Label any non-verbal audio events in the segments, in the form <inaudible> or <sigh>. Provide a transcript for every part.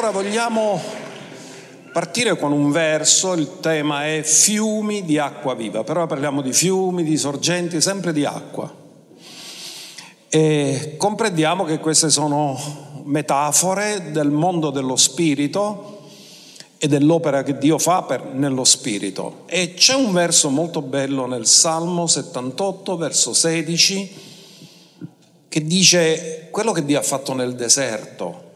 allora vogliamo partire con un verso, il tema è fiumi di acqua viva, però parliamo di fiumi, di sorgenti, sempre di acqua. E comprendiamo che queste sono metafore del mondo dello spirito e dell'opera che Dio fa per, nello spirito. E c'è un verso molto bello nel Salmo 78, verso 16, che dice quello che Dio ha fatto nel deserto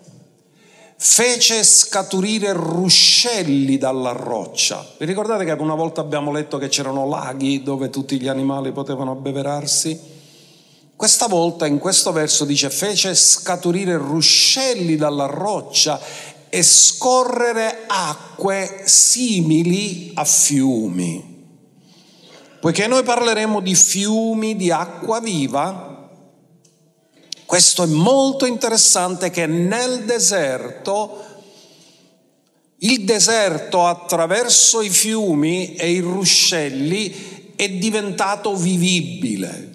fece scaturire ruscelli dalla roccia. Vi ricordate che una volta abbiamo letto che c'erano laghi dove tutti gli animali potevano abbeverarsi? Questa volta in questo verso dice fece scaturire ruscelli dalla roccia e scorrere acque simili a fiumi. Poiché noi parleremo di fiumi di acqua viva, questo è molto interessante che nel deserto, il deserto attraverso i fiumi e i ruscelli è diventato vivibile.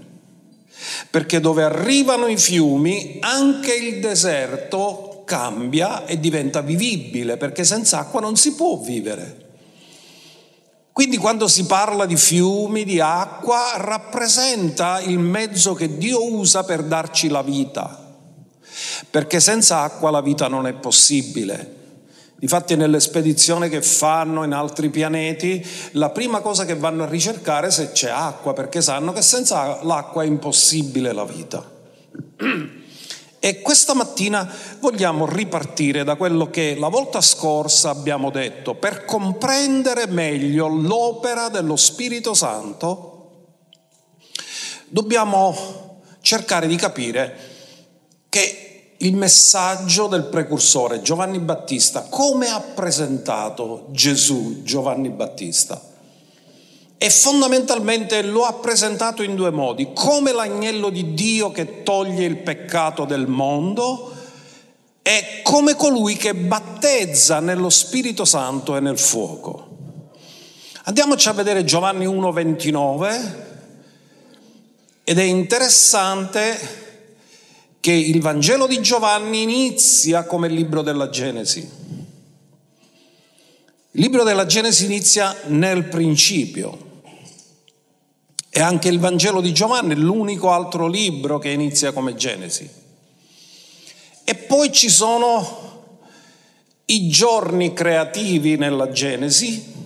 Perché dove arrivano i fiumi anche il deserto cambia e diventa vivibile, perché senza acqua non si può vivere. Quindi quando si parla di fiumi, di acqua, rappresenta il mezzo che Dio usa per darci la vita, perché senza acqua la vita non è possibile. Difatti nelle spedizioni che fanno in altri pianeti, la prima cosa che vanno a ricercare è se c'è acqua, perché sanno che senza l'acqua è impossibile la vita. <clears throat> E questa mattina vogliamo ripartire da quello che la volta scorsa abbiamo detto per comprendere meglio l'opera dello Spirito Santo. Dobbiamo cercare di capire che il messaggio del precursore Giovanni Battista, come ha presentato Gesù Giovanni Battista? E fondamentalmente lo ha presentato in due modi, come l'agnello di Dio che toglie il peccato del mondo e come colui che battezza nello Spirito Santo e nel fuoco. Andiamoci a vedere Giovanni 1:29 ed è interessante che il Vangelo di Giovanni inizia come il libro della Genesi. Il libro della Genesi inizia nel principio. E anche il Vangelo di Giovanni è l'unico altro libro che inizia come Genesi. E poi ci sono i giorni creativi nella Genesi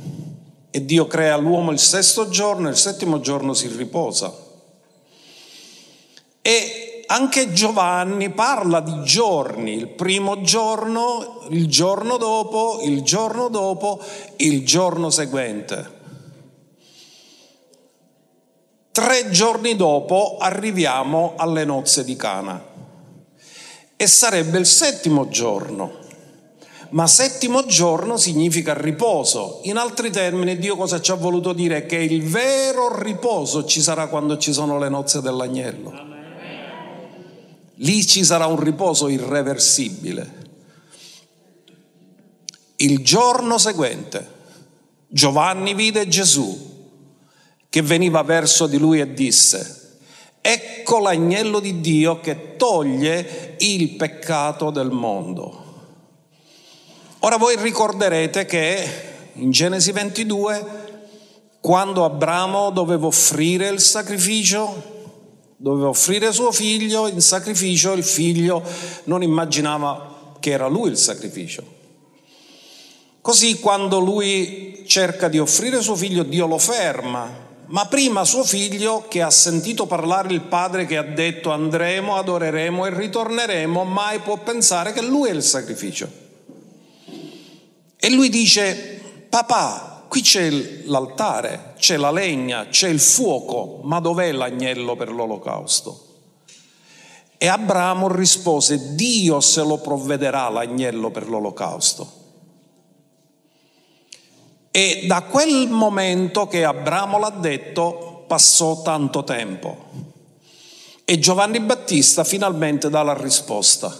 e Dio crea l'uomo il sesto giorno e il settimo giorno si riposa. E anche Giovanni parla di giorni, il primo giorno, il giorno dopo, il giorno dopo, il giorno seguente. Tre giorni dopo arriviamo alle nozze di Cana e sarebbe il settimo giorno. Ma settimo giorno significa riposo. In altri termini, Dio cosa ci ha voluto dire? Che il vero riposo ci sarà quando ci sono le nozze dell'agnello. Lì ci sarà un riposo irreversibile. Il giorno seguente Giovanni vide Gesù che veniva verso di lui e disse, ecco l'agnello di Dio che toglie il peccato del mondo. Ora voi ricorderete che in Genesi 22, quando Abramo doveva offrire il sacrificio, doveva offrire suo figlio in sacrificio, il figlio non immaginava che era lui il sacrificio. Così quando lui cerca di offrire suo figlio, Dio lo ferma ma prima suo figlio che ha sentito parlare il padre che ha detto andremo, adoreremo e ritorneremo, mai può pensare che lui è il sacrificio. E lui dice, papà, qui c'è l'altare, c'è la legna, c'è il fuoco, ma dov'è l'agnello per l'olocausto? E Abramo rispose, Dio se lo provvederà l'agnello per l'olocausto. E da quel momento che Abramo l'ha detto passò tanto tempo. E Giovanni Battista finalmente dà la risposta.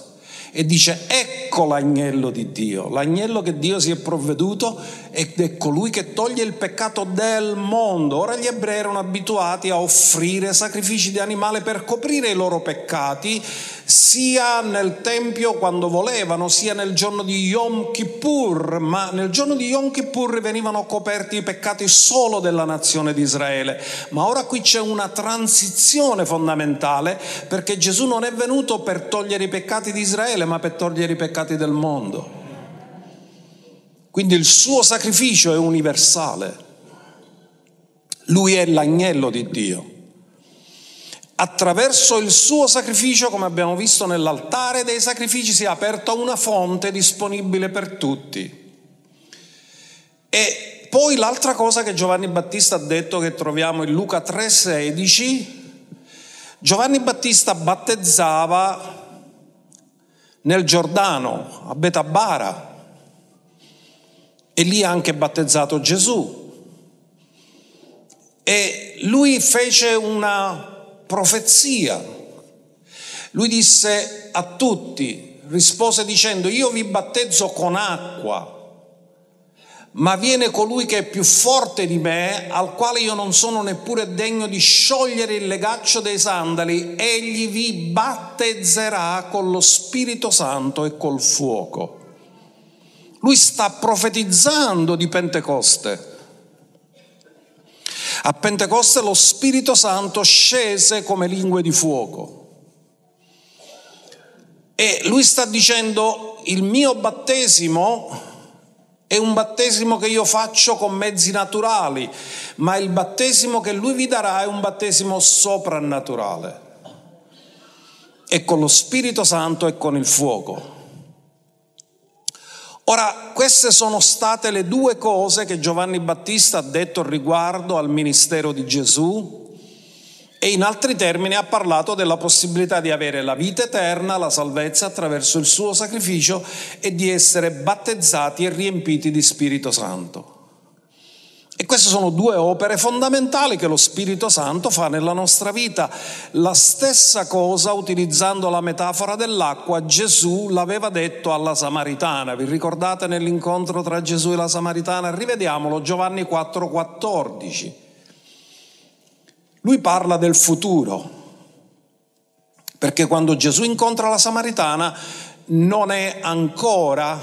E dice ecco l'agnello di Dio, l'agnello che Dio si è provveduto ed è colui che toglie il peccato del mondo. Ora gli ebrei erano abituati a offrire sacrifici di animale per coprire i loro peccati, sia nel Tempio quando volevano, sia nel giorno di Yom Kippur, ma nel giorno di Yom Kippur venivano coperti i peccati solo della nazione di Israele. Ma ora qui c'è una transizione fondamentale perché Gesù non è venuto per togliere i peccati di Israele, ma per togliere i peccati del mondo. Quindi il suo sacrificio è universale. Lui è l'agnello di Dio attraverso il suo sacrificio, come abbiamo visto nell'altare dei sacrifici, si è aperta una fonte disponibile per tutti. E poi l'altra cosa che Giovanni Battista ha detto, che troviamo in Luca 3:16, Giovanni Battista battezzava nel Giordano, a Betabara, e lì ha anche battezzato Gesù. E lui fece una profezia. Lui disse a tutti, rispose dicendo, io vi battezzo con acqua, ma viene colui che è più forte di me, al quale io non sono neppure degno di sciogliere il legaccio dei sandali, egli vi battezzerà con lo Spirito Santo e col fuoco. Lui sta profetizzando di Pentecoste. A Pentecoste lo Spirito Santo scese come lingue di fuoco. E lui sta dicendo, il mio battesimo è un battesimo che io faccio con mezzi naturali, ma il battesimo che lui vi darà è un battesimo soprannaturale. E con lo Spirito Santo e con il fuoco. Ora, queste sono state le due cose che Giovanni Battista ha detto riguardo al ministero di Gesù e in altri termini ha parlato della possibilità di avere la vita eterna, la salvezza attraverso il suo sacrificio e di essere battezzati e riempiti di Spirito Santo. E queste sono due opere fondamentali che lo Spirito Santo fa nella nostra vita. La stessa cosa, utilizzando la metafora dell'acqua, Gesù l'aveva detto alla Samaritana. Vi ricordate nell'incontro tra Gesù e la Samaritana? Rivediamolo, Giovanni 4:14. Lui parla del futuro, perché quando Gesù incontra la Samaritana non è ancora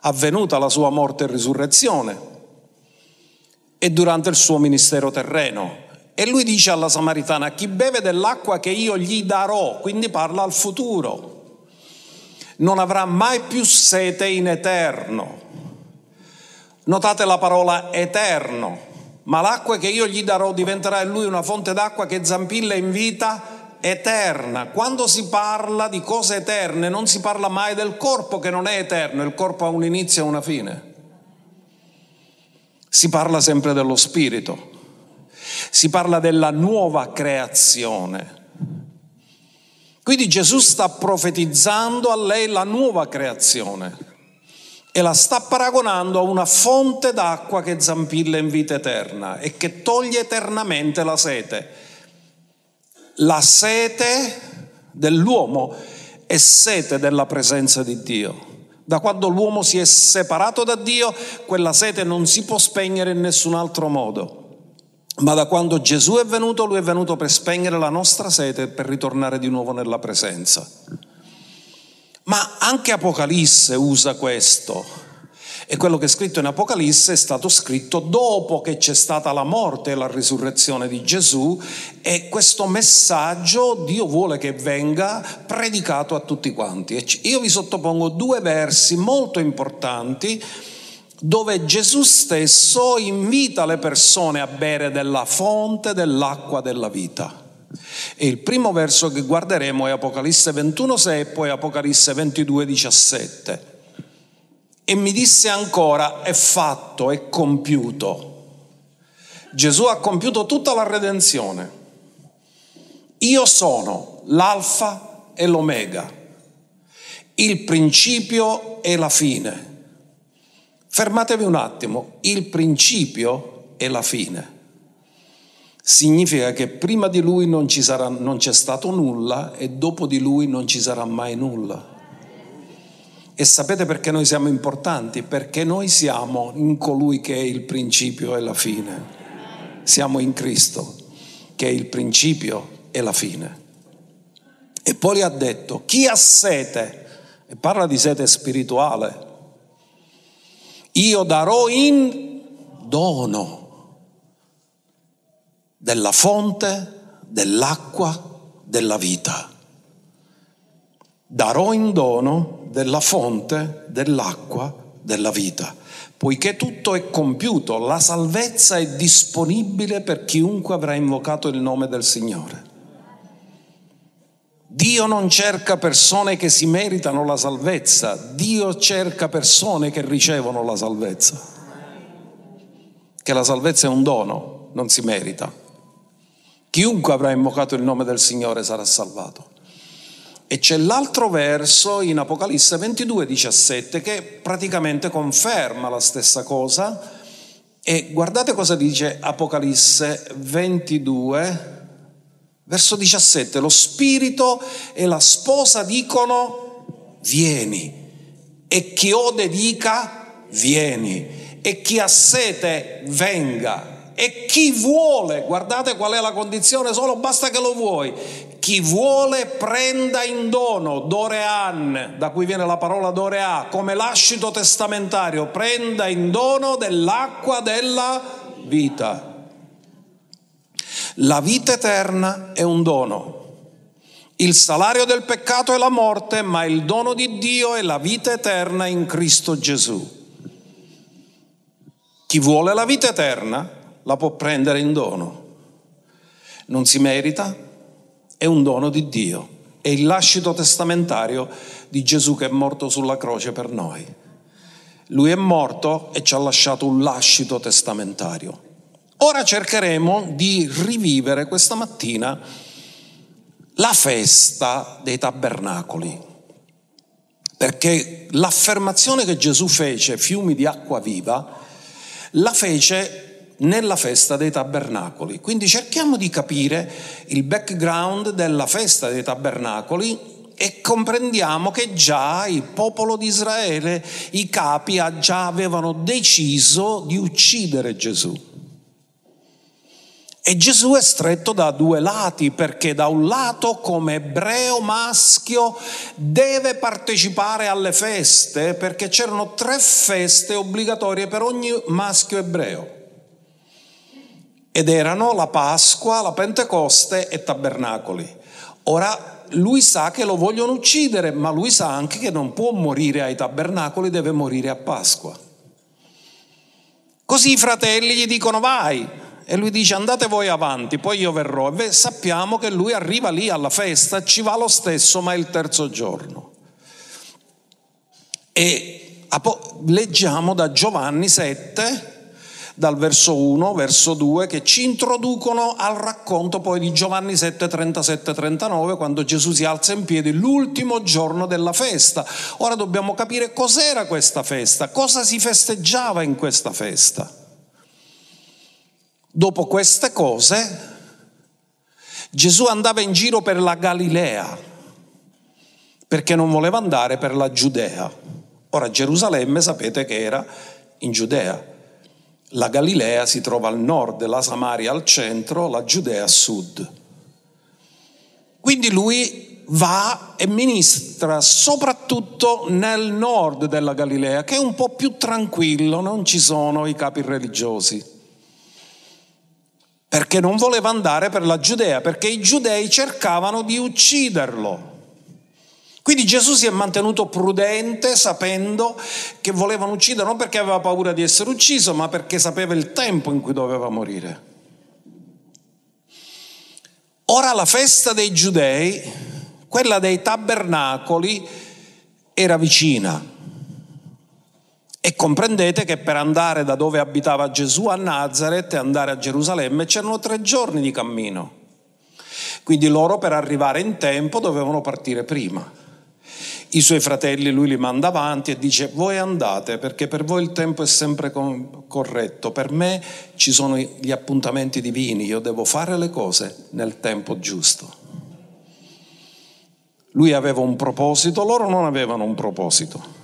avvenuta la sua morte e risurrezione e durante il suo ministero terreno. E lui dice alla Samaritana, chi beve dell'acqua che io gli darò, quindi parla al futuro, non avrà mai più sete in eterno. Notate la parola eterno, ma l'acqua che io gli darò diventerà in lui una fonte d'acqua che zampilla in vita eterna. Quando si parla di cose eterne non si parla mai del corpo che non è eterno, il corpo ha un inizio e una fine si parla sempre dello spirito, si parla della nuova creazione. Quindi Gesù sta profetizzando a lei la nuova creazione e la sta paragonando a una fonte d'acqua che zampilla in vita eterna e che toglie eternamente la sete. La sete dell'uomo è sete della presenza di Dio. Da quando l'uomo si è separato da Dio, quella sete non si può spegnere in nessun altro modo. Ma da quando Gesù è venuto, lui è venuto per spegnere la nostra sete e per ritornare di nuovo nella presenza. Ma anche Apocalisse usa questo. E quello che è scritto in Apocalisse è stato scritto dopo che c'è stata la morte e la risurrezione di Gesù e questo messaggio Dio vuole che venga predicato a tutti quanti. Io vi sottopongo due versi molto importanti dove Gesù stesso invita le persone a bere della fonte dell'acqua della vita. E il primo verso che guarderemo è Apocalisse 21,6 e poi Apocalisse 22,17. E mi disse ancora, è fatto, è compiuto. Gesù ha compiuto tutta la redenzione. Io sono l'alfa e l'omega, il principio e la fine. Fermatevi un attimo, il principio e la fine. Significa che prima di lui non, sarà, non c'è stato nulla e dopo di lui non ci sarà mai nulla. E sapete perché noi siamo importanti? Perché noi siamo in colui che è il principio e la fine. Siamo in Cristo, che è il principio e la fine. E poi ha detto, chi ha sete, e parla di sete spirituale, io darò in dono della fonte dell'acqua della vita. Darò in dono della fonte dell'acqua della vita. Poiché tutto è compiuto, la salvezza è disponibile per chiunque avrà invocato il nome del Signore. Dio non cerca persone che si meritano la salvezza, Dio cerca persone che ricevono la salvezza. Che la salvezza è un dono, non si merita. Chiunque avrà invocato il nome del Signore sarà salvato. E c'è l'altro verso in Apocalisse 22, 17 che praticamente conferma la stessa cosa. E guardate cosa dice Apocalisse 22, Verso 17, lo spirito e la sposa dicono vieni e chi ode dica vieni e chi ha sete venga e chi vuole, guardate qual è la condizione, solo basta che lo vuoi, chi vuole prenda in dono, dorean, da cui viene la parola dorea, come lascito testamentario, prenda in dono dell'acqua della vita. La vita eterna è un dono. Il salario del peccato è la morte, ma il dono di Dio è la vita eterna in Cristo Gesù. Chi vuole la vita eterna la può prendere in dono. Non si merita, è un dono di Dio. È il lascito testamentario di Gesù che è morto sulla croce per noi. Lui è morto e ci ha lasciato un lascito testamentario. Ora cercheremo di rivivere questa mattina la festa dei tabernacoli, perché l'affermazione che Gesù fece, fiumi di acqua viva, la fece nella festa dei tabernacoli. Quindi cerchiamo di capire il background della festa dei tabernacoli e comprendiamo che già il popolo di Israele, i capi, già avevano deciso di uccidere Gesù. E Gesù è stretto da due lati, perché da un lato come ebreo maschio deve partecipare alle feste, perché c'erano tre feste obbligatorie per ogni maschio ebreo. Ed erano la Pasqua, la Pentecoste e Tabernacoli. Ora lui sa che lo vogliono uccidere, ma lui sa anche che non può morire ai Tabernacoli, deve morire a Pasqua. Così i fratelli gli dicono vai, e lui dice andate voi avanti, poi io verrò. E sappiamo che lui arriva lì alla festa, ci va lo stesso, ma è il terzo giorno. E leggiamo da Giovanni 7, dal verso 1, verso 2, che ci introducono al racconto poi di Giovanni 7, 37, 39, quando Gesù si alza in piedi l'ultimo giorno della festa. Ora dobbiamo capire cos'era questa festa, cosa si festeggiava in questa festa. Dopo queste cose, Gesù andava in giro per la Galilea, perché non voleva andare per la Giudea. Ora Gerusalemme sapete che era in Giudea. La Galilea si trova al nord, la Samaria al centro, la Giudea a sud. Quindi lui va e ministra soprattutto nel nord della Galilea, che è un po' più tranquillo, non ci sono i capi religiosi perché non voleva andare per la Giudea, perché i giudei cercavano di ucciderlo. Quindi Gesù si è mantenuto prudente sapendo che volevano ucciderlo non perché aveva paura di essere ucciso, ma perché sapeva il tempo in cui doveva morire. Ora la festa dei giudei, quella dei tabernacoli, era vicina. E comprendete che per andare da dove abitava Gesù a Nazareth e andare a Gerusalemme c'erano tre giorni di cammino. Quindi loro per arrivare in tempo dovevano partire prima. I suoi fratelli lui li manda avanti e dice voi andate perché per voi il tempo è sempre corretto, per me ci sono gli appuntamenti divini, io devo fare le cose nel tempo giusto. Lui aveva un proposito, loro non avevano un proposito.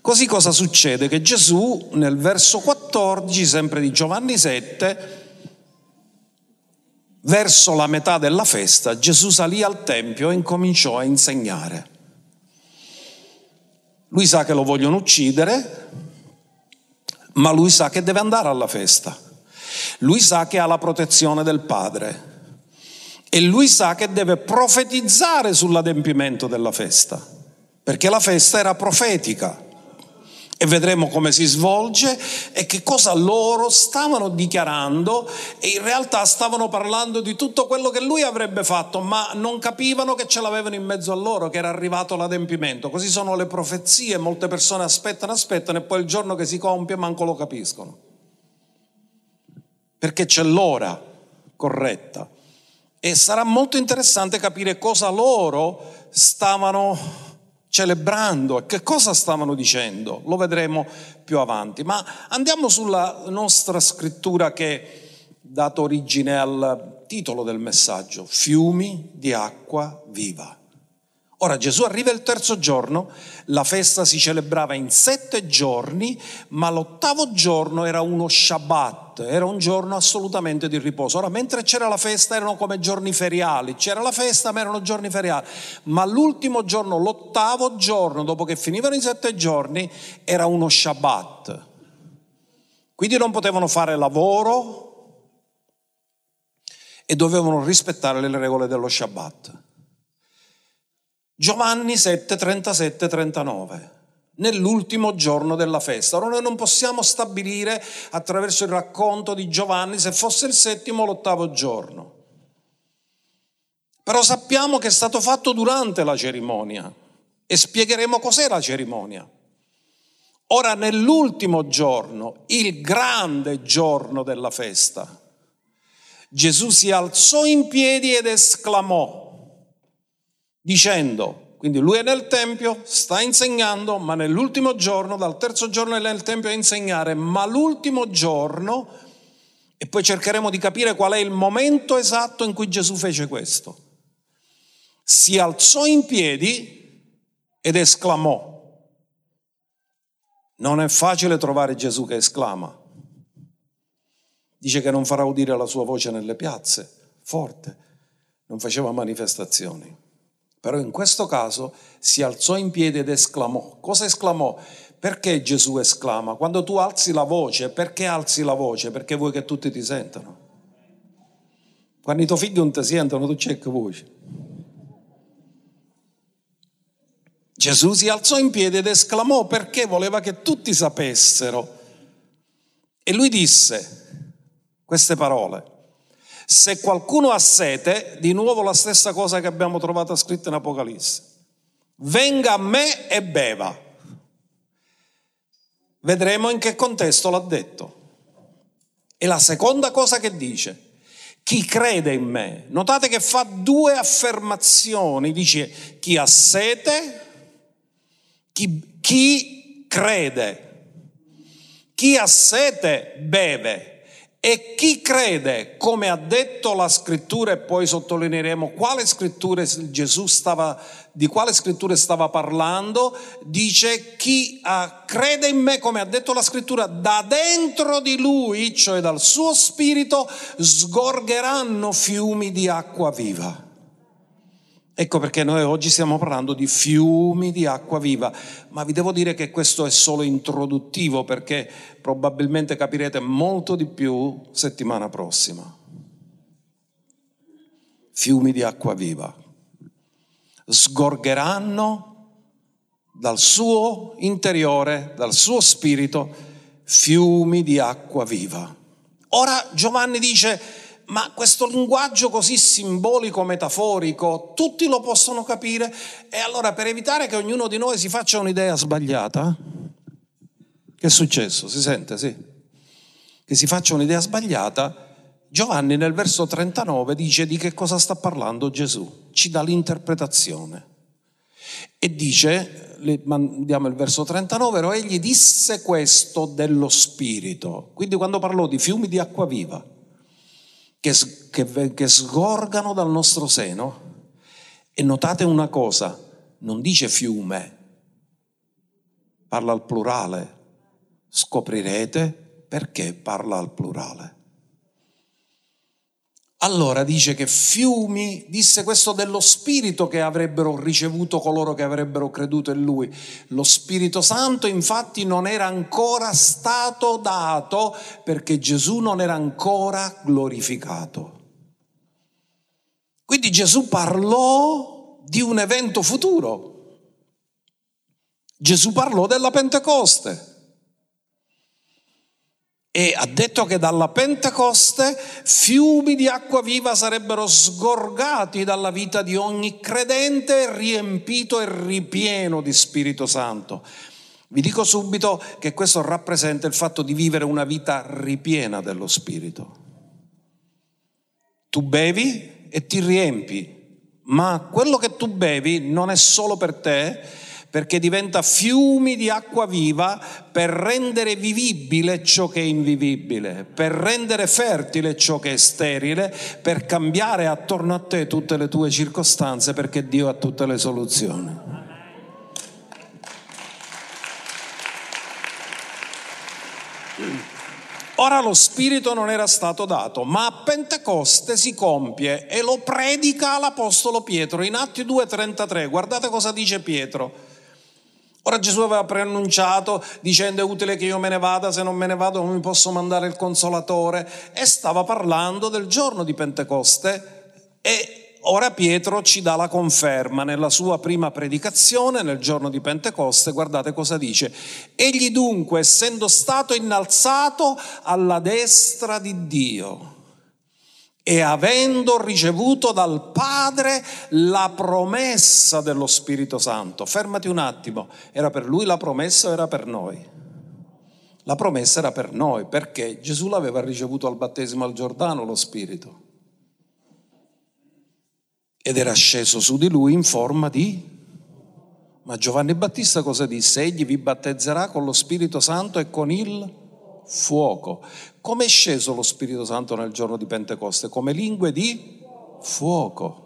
Così cosa succede? Che Gesù nel verso 14, sempre di Giovanni 7, verso la metà della festa, Gesù salì al Tempio e incominciò a insegnare. Lui sa che lo vogliono uccidere, ma lui sa che deve andare alla festa. Lui sa che ha la protezione del Padre e lui sa che deve profetizzare sull'adempimento della festa, perché la festa era profetica e vedremo come si svolge e che cosa loro stavano dichiarando e in realtà stavano parlando di tutto quello che lui avrebbe fatto, ma non capivano che ce l'avevano in mezzo a loro, che era arrivato l'adempimento. Così sono le profezie, molte persone aspettano, aspettano e poi il giorno che si compie manco lo capiscono. Perché c'è l'ora corretta. E sarà molto interessante capire cosa loro stavano celebrando e che cosa stavano dicendo, lo vedremo più avanti. Ma andiamo sulla nostra scrittura che dato origine al titolo del messaggio, fiumi di acqua viva. Ora Gesù arriva il terzo giorno, la festa si celebrava in sette giorni, ma l'ottavo giorno era uno Shabbat, era un giorno assolutamente di riposo. Ora, mentre c'era la festa erano come giorni feriali, c'era la festa ma erano giorni feriali, ma l'ultimo giorno, l'ottavo giorno, dopo che finivano i sette giorni, era uno Shabbat. Quindi non potevano fare lavoro e dovevano rispettare le regole dello Shabbat. Giovanni 7, 37, 39 nell'ultimo giorno della festa. Ora noi non possiamo stabilire attraverso il racconto di Giovanni se fosse il settimo o l'ottavo giorno. Però sappiamo che è stato fatto durante la cerimonia e spiegheremo cos'è la cerimonia. Ora nell'ultimo giorno, il grande giorno della festa, Gesù si alzò in piedi ed esclamò, dicendo, quindi lui è nel Tempio, sta insegnando, ma nell'ultimo giorno, dal terzo giorno è nel Tempio a insegnare, ma l'ultimo giorno, e poi cercheremo di capire qual è il momento esatto in cui Gesù fece questo, si alzò in piedi ed esclamò. Non è facile trovare Gesù che esclama. Dice che non farà udire la sua voce nelle piazze, forte, non faceva manifestazioni. Però in questo caso si alzò in piedi ed esclamò. Cosa esclamò? Perché Gesù esclama? Quando tu alzi la voce, perché alzi la voce? Perché vuoi che tutti ti sentano. Quando i tuoi figli non ti sentono, tu cerchi voce. Gesù si alzò in piedi ed esclamò perché voleva che tutti sapessero. E lui disse queste parole. Se qualcuno ha sete, di nuovo la stessa cosa che abbiamo trovato scritta in Apocalisse. Venga a me e beva. Vedremo in che contesto l'ha detto. E la seconda cosa che dice, chi crede in me, notate che fa due affermazioni, dice chi ha sete, chi, chi crede, chi ha sete beve. E chi crede, come ha detto la scrittura, e poi sottolineeremo quale scritture Gesù stava, di quale scritture stava parlando, dice chi uh, crede in me, come ha detto la scrittura, da dentro di lui, cioè dal suo spirito, sgorgeranno fiumi di acqua viva. Ecco perché noi oggi stiamo parlando di fiumi di acqua viva, ma vi devo dire che questo è solo introduttivo perché probabilmente capirete molto di più settimana prossima. Fiumi di acqua viva sgorgeranno dal suo interiore, dal suo spirito, fiumi di acqua viva. Ora Giovanni dice, ma questo linguaggio così simbolico, metaforico, tutti lo possono capire e allora per evitare che ognuno di noi si faccia un'idea sbagliata, che è successo? Si sente, sì? Che si faccia un'idea sbagliata, Giovanni nel verso 39 dice di che cosa sta parlando Gesù, ci dà l'interpretazione. E dice, mandiamo il verso 39, egli disse questo dello Spirito. Quindi quando parlò di fiumi di acqua viva che, che, che sgorgano dal nostro seno, e notate una cosa, non dice fiume, parla al plurale. Scoprirete perché parla al plurale. Allora dice che fiumi, disse questo dello Spirito che avrebbero ricevuto coloro che avrebbero creduto in Lui. Lo Spirito Santo infatti non era ancora stato dato perché Gesù non era ancora glorificato. Quindi Gesù parlò di un evento futuro. Gesù parlò della Pentecoste e ha detto che dalla Pentecoste fiumi di acqua viva sarebbero sgorgati dalla vita di ogni credente riempito e ripieno di Spirito Santo. Vi dico subito che questo rappresenta il fatto di vivere una vita ripiena dello Spirito. Tu bevi e ti riempi, ma quello che tu bevi non è solo per te, perché diventa fiumi di acqua viva per rendere vivibile ciò che è invivibile, per rendere fertile ciò che è sterile, per cambiare attorno a te tutte le tue circostanze, perché Dio ha tutte le soluzioni. Ora lo Spirito non era stato dato, ma a Pentecoste si compie e lo predica l'Apostolo Pietro in Atti 2.33. Guardate cosa dice Pietro. Ora Gesù aveva preannunciato dicendo è utile che io me ne vada, se non me ne vado non mi posso mandare il consolatore e stava parlando del giorno di Pentecoste e ora Pietro ci dà la conferma nella sua prima predicazione nel giorno di Pentecoste, guardate cosa dice. Egli dunque essendo stato innalzato alla destra di Dio e avendo ricevuto dal Padre la promessa dello Spirito Santo. Fermati un attimo, era per lui la promessa o era per noi? La promessa era per noi perché Gesù l'aveva ricevuto al battesimo al Giordano lo Spirito ed era sceso su di lui in forma di... Ma Giovanni Battista cosa disse? Egli vi battezzerà con lo Spirito Santo e con il fuoco. Come è sceso lo Spirito Santo nel giorno di Pentecoste? Come lingue di fuoco.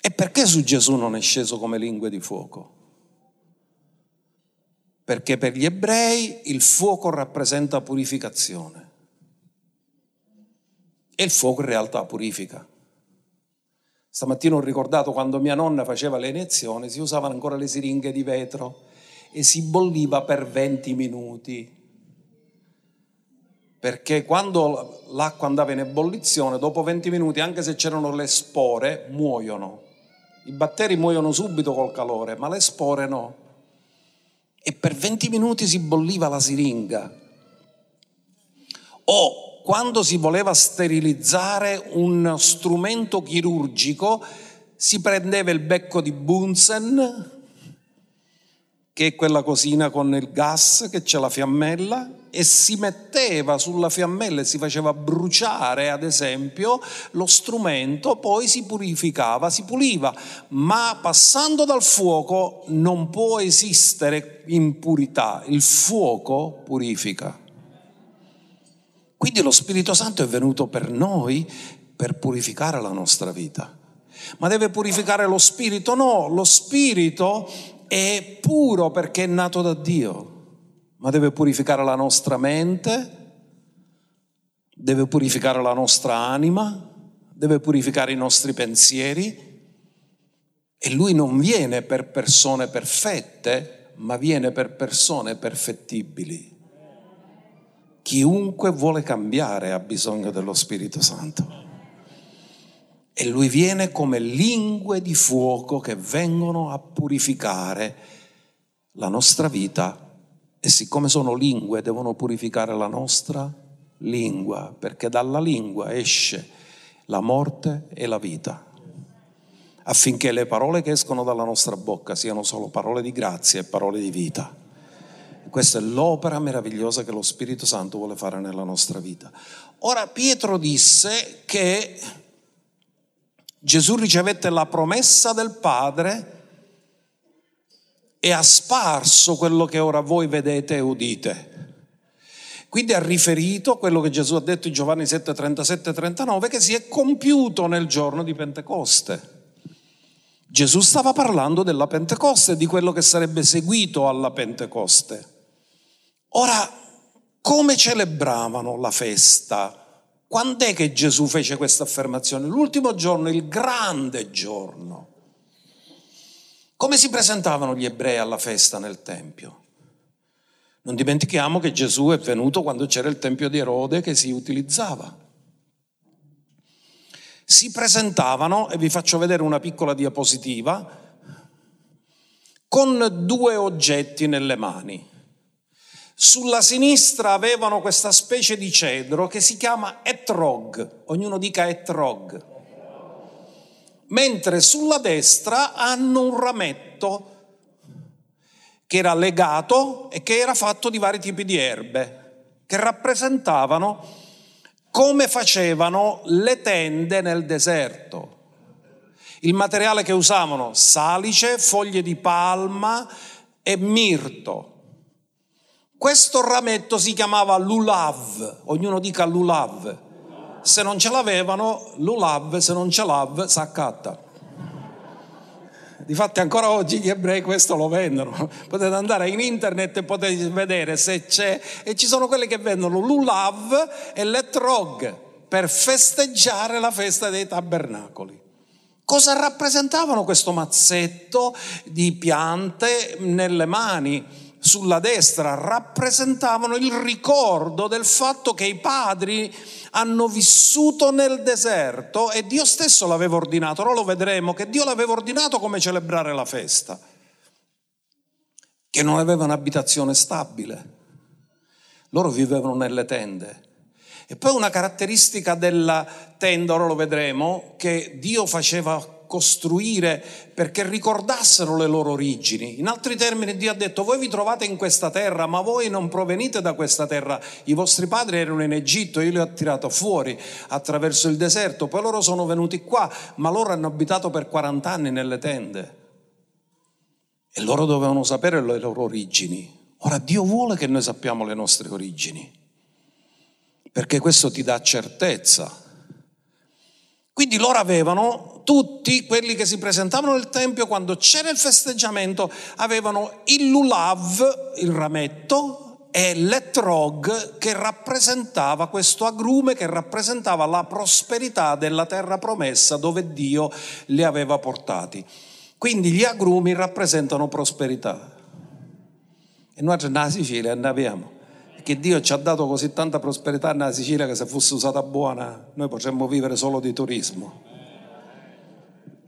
E perché su Gesù non è sceso come lingue di fuoco? Perché per gli ebrei il fuoco rappresenta purificazione. E il fuoco in realtà purifica. Stamattina ho ricordato quando mia nonna faceva le iniezioni, si usavano ancora le siringhe di vetro e si bolliva per 20 minuti perché quando l'acqua andava in ebollizione, dopo 20 minuti, anche se c'erano le spore, muoiono. I batteri muoiono subito col calore, ma le spore no. E per 20 minuti si bolliva la siringa. O quando si voleva sterilizzare un strumento chirurgico, si prendeva il becco di Bunsen, che è quella cosina con il gas che c'è la fiammella, e si metteva sulla fiammella e si faceva bruciare, ad esempio, lo strumento, poi si purificava, si puliva, ma passando dal fuoco non può esistere impurità, il fuoco purifica. Quindi lo Spirito Santo è venuto per noi per purificare la nostra vita. Ma deve purificare lo spirito? No, lo spirito è puro perché è nato da Dio ma deve purificare la nostra mente, deve purificare la nostra anima, deve purificare i nostri pensieri. E lui non viene per persone perfette, ma viene per persone perfettibili. Chiunque vuole cambiare ha bisogno dello Spirito Santo. E lui viene come lingue di fuoco che vengono a purificare la nostra vita e siccome sono lingue, devono purificare la nostra lingua, perché dalla lingua esce la morte e la vita, affinché le parole che escono dalla nostra bocca siano solo parole di grazia e parole di vita. Questa è l'opera meravigliosa che lo Spirito Santo vuole fare nella nostra vita. Ora Pietro disse che Gesù ricevette la promessa del Padre e ha sparso quello che ora voi vedete e udite. Quindi ha riferito quello che Gesù ha detto in Giovanni 7, 37 39, che si è compiuto nel giorno di Pentecoste. Gesù stava parlando della Pentecoste, di quello che sarebbe seguito alla Pentecoste. Ora, come celebravano la festa? Quando è che Gesù fece questa affermazione? L'ultimo giorno, il grande giorno. Come si presentavano gli ebrei alla festa nel Tempio? Non dimentichiamo che Gesù è venuto quando c'era il tempio di Erode che si utilizzava. Si presentavano, e vi faccio vedere una piccola diapositiva, con due oggetti nelle mani. Sulla sinistra avevano questa specie di cedro che si chiama etrog, ognuno dica etrog, mentre sulla destra hanno un rametto che era legato e che era fatto di vari tipi di erbe, che rappresentavano come facevano le tende nel deserto. Il materiale che usavano, salice, foglie di palma e mirto. Questo rametto si chiamava lulav, ognuno dica lulav. Se non ce l'avevano, lulav, se non ce l'av, s'accatta. Difatti ancora oggi gli ebrei questo lo vendono. <laughs> Potete andare in internet e potete vedere se c'è. E ci sono quelli che vendono l'ulav e l'etrog per festeggiare la festa dei tabernacoli. Cosa rappresentavano questo mazzetto di piante nelle mani? Sulla destra rappresentavano il ricordo del fatto che i padri hanno vissuto nel deserto e Dio stesso l'aveva ordinato. Ora lo vedremo che Dio l'aveva ordinato come celebrare la festa, che non aveva un'abitazione stabile. Loro vivevano nelle tende. E poi una caratteristica della tenda, ora lo vedremo, che Dio faceva costruire perché ricordassero le loro origini. In altri termini Dio ha detto, voi vi trovate in questa terra, ma voi non provenite da questa terra. I vostri padri erano in Egitto, io li ho tirato fuori attraverso il deserto, poi loro sono venuti qua, ma loro hanno abitato per 40 anni nelle tende. E loro dovevano sapere le loro origini. Ora Dio vuole che noi sappiamo le nostre origini, perché questo ti dà certezza quindi loro avevano, tutti quelli che si presentavano nel Tempio, quando c'era il festeggiamento, avevano il lulav, il rametto, e l'etrog che rappresentava questo agrume che rappresentava la prosperità della terra promessa dove Dio li aveva portati. Quindi gli agrumi rappresentano prosperità. E noi nella Sicilia ne abbiamo che Dio ci ha dato così tanta prosperità nella Sicilia che se fosse usata buona noi potremmo vivere solo di turismo,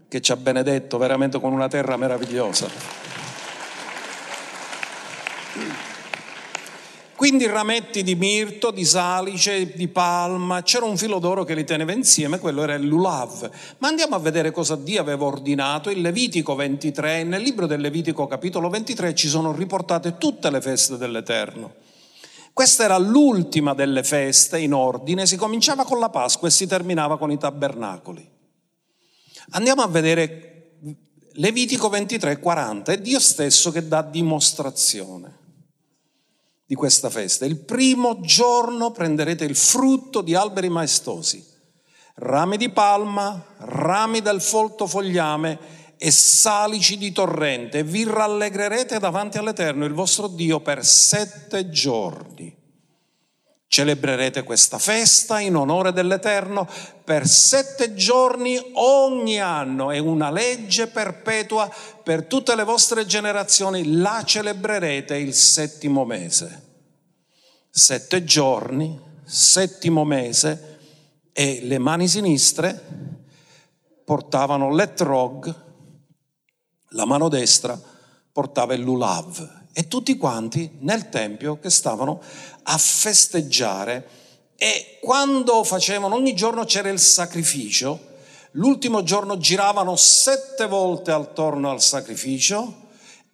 che ci ha benedetto veramente con una terra meravigliosa. Quindi rametti di mirto, di salice, di palma, c'era un filo d'oro che li teneva insieme, quello era il lulav. Ma andiamo a vedere cosa Dio aveva ordinato in Levitico 23. Nel libro del Levitico capitolo 23 ci sono riportate tutte le feste dell'Eterno. Questa era l'ultima delle feste in ordine, si cominciava con la Pasqua e si terminava con i tabernacoli. Andiamo a vedere Levitico 23, 40, è Dio stesso che dà dimostrazione di questa festa. Il primo giorno prenderete il frutto di alberi maestosi, rami di palma, rami del folto fogliame e salici di torrente, vi rallegrerete davanti all'Eterno, il vostro Dio, per sette giorni. Celebrerete questa festa in onore dell'Eterno per sette giorni ogni anno. È una legge perpetua per tutte le vostre generazioni. La celebrerete il settimo mese. Sette giorni, settimo mese, e le mani sinistre portavano l'etrog la mano destra portava il lulav e tutti quanti nel tempio che stavano a festeggiare e quando facevano, ogni giorno c'era il sacrificio, l'ultimo giorno giravano sette volte attorno al sacrificio,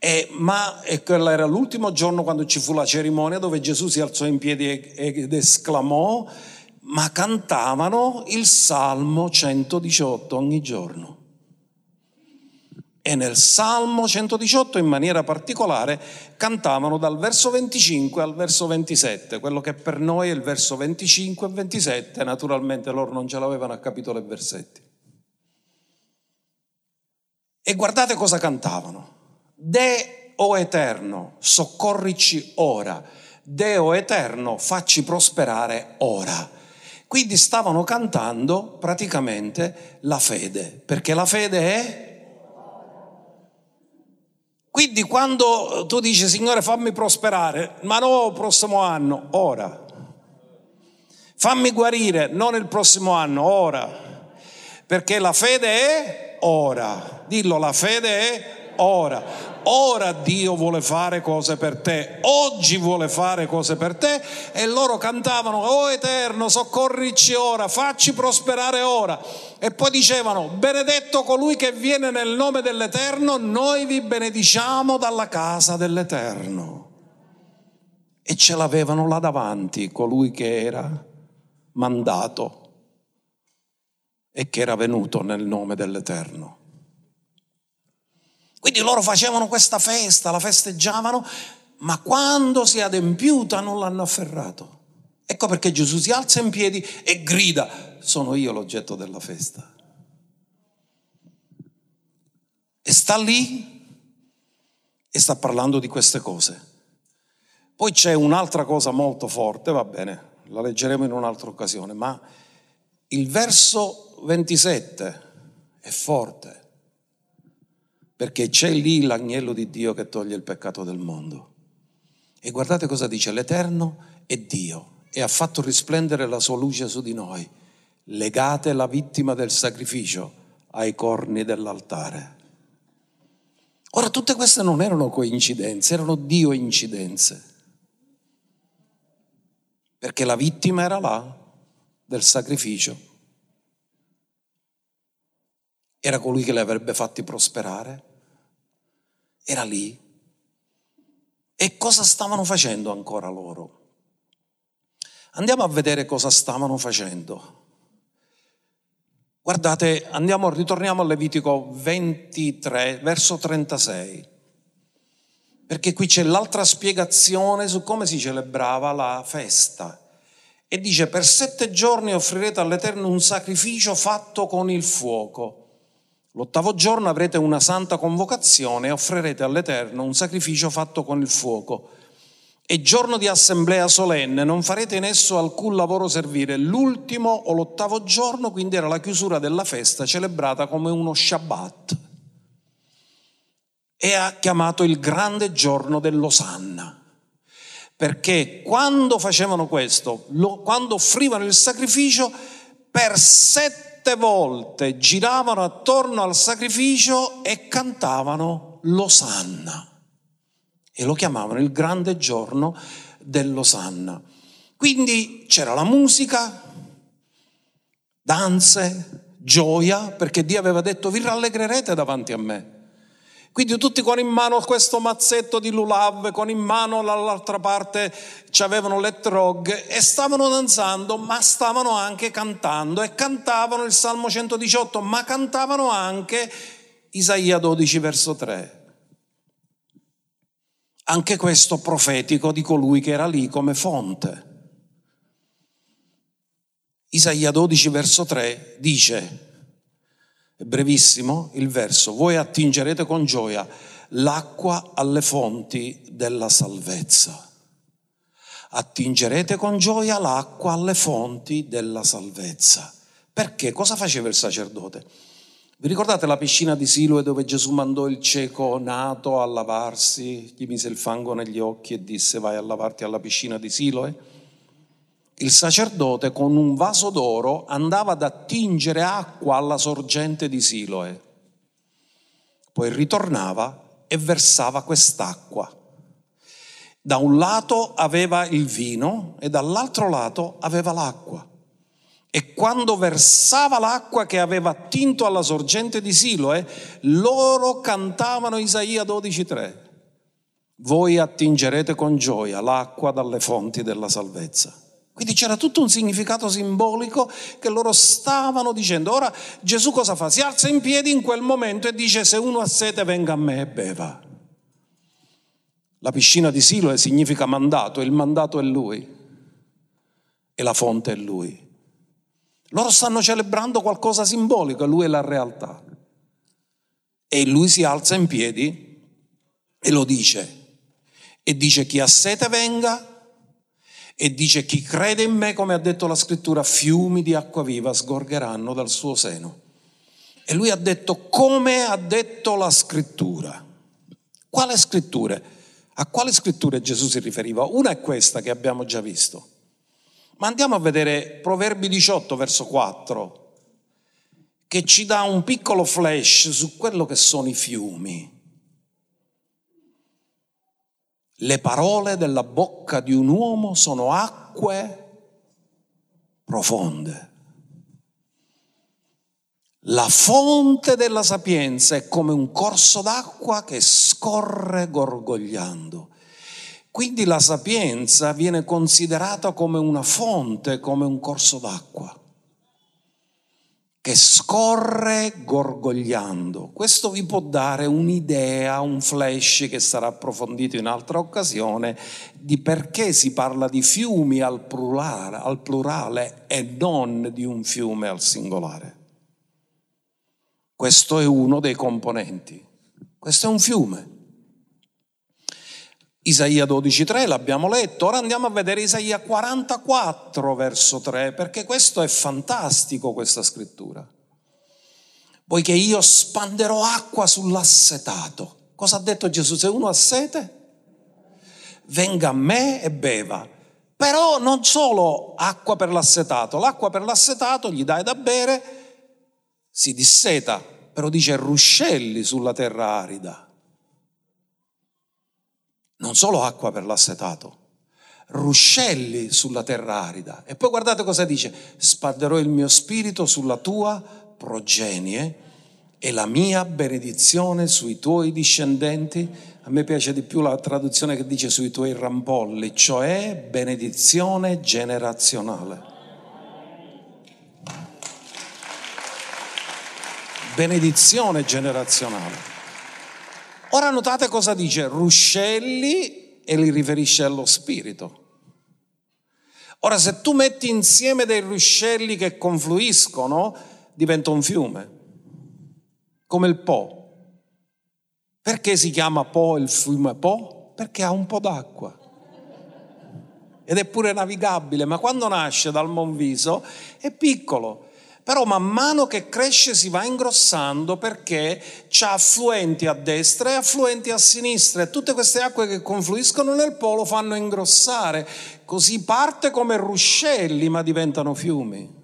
e, ma e quello era l'ultimo giorno quando ci fu la cerimonia dove Gesù si alzò in piedi ed esclamò, ma cantavano il Salmo 118 ogni giorno. E nel Salmo 118 in maniera particolare cantavano dal verso 25 al verso 27, quello che per noi è il verso 25 e 27, naturalmente loro non ce l'avevano a capitolo e versetti. E guardate cosa cantavano. De, o Eterno, soccorrici ora. Deo Eterno, facci prosperare ora. Quindi stavano cantando praticamente la fede, perché la fede è quindi quando tu dici Signore fammi prosperare, ma no il prossimo anno, ora. Fammi guarire, non il prossimo anno, ora. Perché la fede è ora. Dillo, la fede è ora. Ora Dio vuole fare cose per te, oggi vuole fare cose per te e loro cantavano, oh Eterno, soccorrici ora, facci prosperare ora. E poi dicevano, benedetto colui che viene nel nome dell'Eterno, noi vi benediciamo dalla casa dell'Eterno. E ce l'avevano là davanti colui che era mandato e che era venuto nel nome dell'Eterno. Quindi loro facevano questa festa, la festeggiavano, ma quando si è adempiuta non l'hanno afferrato. Ecco perché Gesù si alza in piedi e grida, sono io l'oggetto della festa. E sta lì e sta parlando di queste cose. Poi c'è un'altra cosa molto forte, va bene, la leggeremo in un'altra occasione, ma il verso 27 è forte perché c'è lì l'agnello di Dio che toglie il peccato del mondo. E guardate cosa dice, l'Eterno è Dio e ha fatto risplendere la sua luce su di noi. Legate la vittima del sacrificio ai corni dell'altare. Ora tutte queste non erano coincidenze, erano Dio incidenze. Perché la vittima era là del sacrificio. Era colui che le avrebbe fatti prosperare era lì. E cosa stavano facendo ancora loro? Andiamo a vedere cosa stavano facendo. Guardate, andiamo, ritorniamo a Levitico 23, verso 36, perché qui c'è l'altra spiegazione su come si celebrava la festa. E dice, per sette giorni offrirete all'Eterno un sacrificio fatto con il fuoco. L'ottavo giorno avrete una santa convocazione e offrirete all'Eterno un sacrificio fatto con il fuoco. E giorno di assemblea solenne, non farete in esso alcun lavoro servire. L'ultimo o l'ottavo giorno, quindi era la chiusura della festa, celebrata come uno Shabbat. E ha chiamato il grande giorno dell'Osanna. Perché quando facevano questo, quando offrivano il sacrificio, per sette sette volte giravano attorno al sacrificio e cantavano l'Osanna. E lo chiamavano il grande giorno dell'Osanna. Quindi c'era la musica, danze, gioia, perché Dio aveva detto vi rallegrerete davanti a me. Quindi tutti con in mano questo mazzetto di lulav, con in mano dall'altra parte avevano le trog e stavano danzando, ma stavano anche cantando e cantavano il Salmo 118, ma cantavano anche Isaia 12 verso 3. Anche questo profetico di colui che era lì come fonte. Isaia 12 verso 3 dice, brevissimo il verso, voi attingerete con gioia l'acqua alle fonti della salvezza. Attingerete con gioia l'acqua alle fonti della salvezza. Perché? Cosa faceva il sacerdote? Vi ricordate la piscina di Siloe dove Gesù mandò il cieco nato a lavarsi, gli mise il fango negli occhi e disse vai a lavarti alla piscina di Siloe? Il sacerdote con un vaso d'oro andava ad attingere acqua alla sorgente di Siloe, poi ritornava e versava quest'acqua. Da un lato aveva il vino e dall'altro lato aveva l'acqua. E quando versava l'acqua che aveva attinto alla sorgente di Siloe, loro cantavano Isaia 12:3. Voi attingerete con gioia l'acqua dalle fonti della salvezza. Quindi c'era tutto un significato simbolico che loro stavano dicendo. Ora Gesù cosa fa? Si alza in piedi in quel momento e dice se uno ha sete venga a me e beva. La piscina di Siloe significa mandato, il mandato è lui e la fonte è lui. Loro stanno celebrando qualcosa simbolico, lui è la realtà. E lui si alza in piedi e lo dice. E dice chi ha sete venga e dice chi crede in me, come ha detto la scrittura, fiumi di acqua viva sgorgeranno dal suo seno. E lui ha detto come ha detto la scrittura. Quale scritture? A quale scritture Gesù si riferiva? Una è questa che abbiamo già visto. Ma andiamo a vedere Proverbi 18, verso 4, che ci dà un piccolo flash su quello che sono i fiumi. Le parole della bocca di un uomo sono acque profonde. La fonte della sapienza è come un corso d'acqua che scorre gorgogliando. Quindi la sapienza viene considerata come una fonte, come un corso d'acqua che scorre gorgogliando. Questo vi può dare un'idea, un flash che sarà approfondito in altra occasione di perché si parla di fiumi al plurale, al plurale e non di un fiume al singolare. Questo è uno dei componenti. Questo è un fiume. Isaia 12.3 l'abbiamo letto, ora andiamo a vedere Isaia 44 verso 3 perché questo è fantastico questa scrittura. Poiché io spanderò acqua sull'assetato. Cosa ha detto Gesù? Se uno ha sete, venga a me e beva. Però non solo acqua per l'assetato, l'acqua per l'assetato gli dai da bere, si disseta, però dice ruscelli sulla terra arida non solo acqua per l'assetato, ruscelli sulla terra arida. E poi guardate cosa dice, spadderò il mio spirito sulla tua progenie e la mia benedizione sui tuoi discendenti. A me piace di più la traduzione che dice sui tuoi rampolli, cioè benedizione generazionale. Benedizione generazionale. Ora notate cosa dice, ruscelli e li riferisce allo spirito. Ora se tu metti insieme dei ruscelli che confluiscono, diventa un fiume, come il Po. Perché si chiama Po il fiume Po? Perché ha un po' d'acqua. Ed è pure navigabile, ma quando nasce dal Monviso è piccolo però man mano che cresce si va ingrossando perché c'ha affluenti a destra e affluenti a sinistra e tutte queste acque che confluiscono nel polo fanno ingrossare, così parte come ruscelli ma diventano fiumi.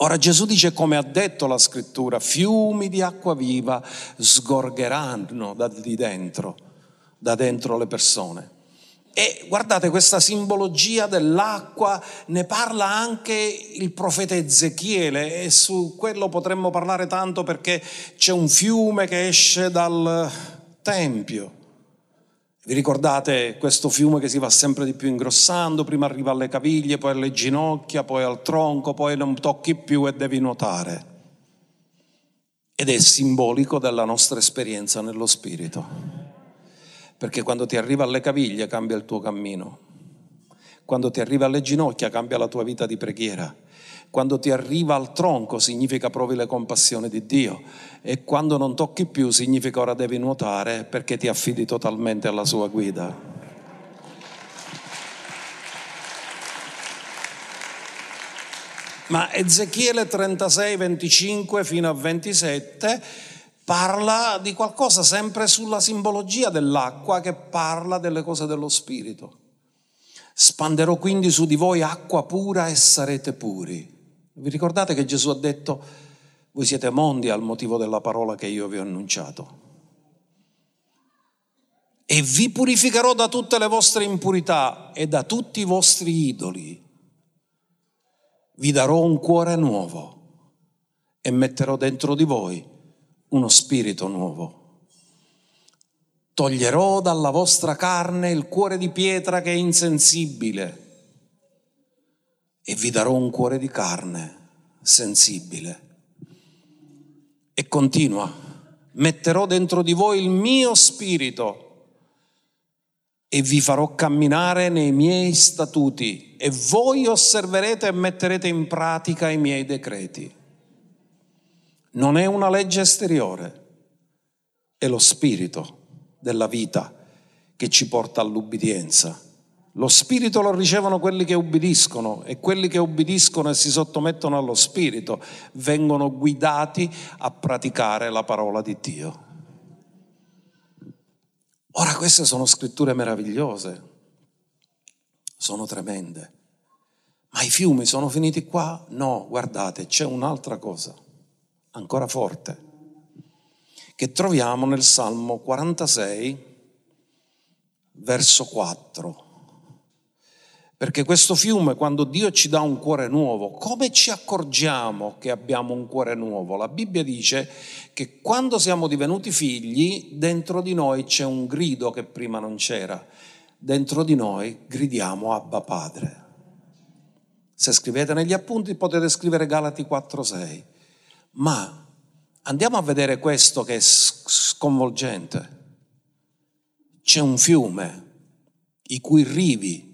Ora Gesù dice come ha detto la scrittura, fiumi di acqua viva sgorgeranno da di dentro, da dentro le persone. E guardate, questa simbologia dell'acqua ne parla anche il profeta Ezechiele e su quello potremmo parlare tanto perché c'è un fiume che esce dal Tempio. Vi ricordate questo fiume che si va sempre di più ingrossando, prima arriva alle caviglie, poi alle ginocchia, poi al tronco, poi non tocchi più e devi nuotare. Ed è simbolico della nostra esperienza nello Spirito perché quando ti arriva alle caviglie cambia il tuo cammino, quando ti arriva alle ginocchia cambia la tua vita di preghiera, quando ti arriva al tronco significa provi le compassioni di Dio. E quando non tocchi più significa ora devi nuotare perché ti affidi totalmente alla sua guida. Ma Ezechiele 36, 25 fino a 27 parla di qualcosa sempre sulla simbologia dell'acqua che parla delle cose dello Spirito. Spanderò quindi su di voi acqua pura e sarete puri. Vi ricordate che Gesù ha detto, voi siete mondi al motivo della parola che io vi ho annunciato. E vi purificherò da tutte le vostre impurità e da tutti i vostri idoli. Vi darò un cuore nuovo e metterò dentro di voi uno spirito nuovo. Toglierò dalla vostra carne il cuore di pietra che è insensibile e vi darò un cuore di carne sensibile. E continua, metterò dentro di voi il mio spirito e vi farò camminare nei miei statuti e voi osserverete e metterete in pratica i miei decreti. Non è una legge esteriore, è lo spirito della vita che ci porta all'ubbidienza. Lo spirito lo ricevono quelli che ubbidiscono e quelli che ubbidiscono e si sottomettono allo spirito vengono guidati a praticare la parola di Dio. Ora queste sono scritture meravigliose, sono tremende. Ma i fiumi sono finiti qua? No, guardate, c'è un'altra cosa, ancora forte, che troviamo nel Salmo 46, verso 4. Perché questo fiume, quando Dio ci dà un cuore nuovo, come ci accorgiamo che abbiamo un cuore nuovo? La Bibbia dice che quando siamo divenuti figli, dentro di noi c'è un grido che prima non c'era. Dentro di noi gridiamo Abba Padre. Se scrivete negli appunti potete scrivere Galati 4:6. Ma andiamo a vedere questo che è sconvolgente. C'è un fiume i cui rivi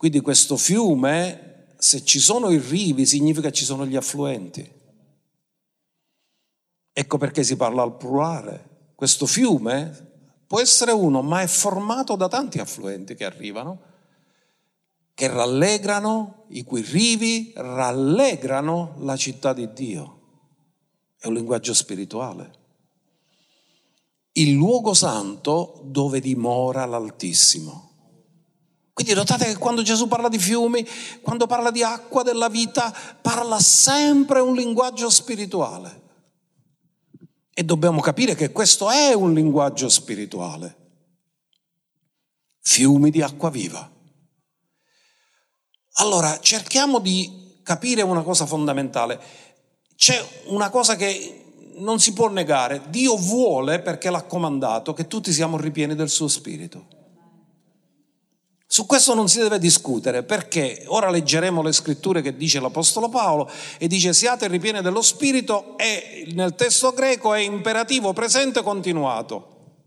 quindi questo fiume, se ci sono i rivi, significa che ci sono gli affluenti. Ecco perché si parla al plurale. Questo fiume può essere uno, ma è formato da tanti affluenti che arrivano, che rallegrano, i cui rivi rallegrano la città di Dio. È un linguaggio spirituale. Il luogo santo dove dimora l'Altissimo. Quindi notate che quando Gesù parla di fiumi, quando parla di acqua della vita, parla sempre un linguaggio spirituale. E dobbiamo capire che questo è un linguaggio spirituale. Fiumi di acqua viva. Allora, cerchiamo di capire una cosa fondamentale. C'è una cosa che non si può negare. Dio vuole, perché l'ha comandato, che tutti siamo ripieni del suo spirito. Su questo non si deve discutere perché ora leggeremo le scritture che dice l'Apostolo Paolo e dice siate ripieni dello Spirito e nel testo greco è imperativo presente continuato.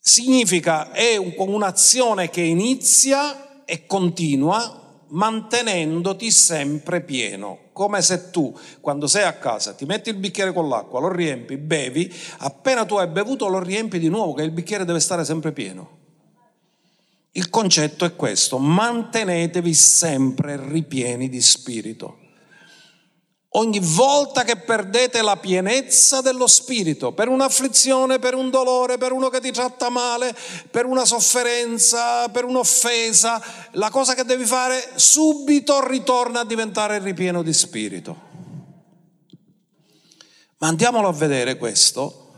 Significa è un'azione che inizia e continua mantenendoti sempre pieno, come se tu quando sei a casa ti metti il bicchiere con l'acqua, lo riempi, bevi, appena tu hai bevuto lo riempi di nuovo, che il bicchiere deve stare sempre pieno. Il concetto è questo, mantenetevi sempre ripieni di spirito. Ogni volta che perdete la pienezza dello spirito, per un'afflizione, per un dolore, per uno che ti tratta male, per una sofferenza, per un'offesa, la cosa che devi fare subito ritorna a diventare ripieno di spirito. Ma andiamolo a vedere questo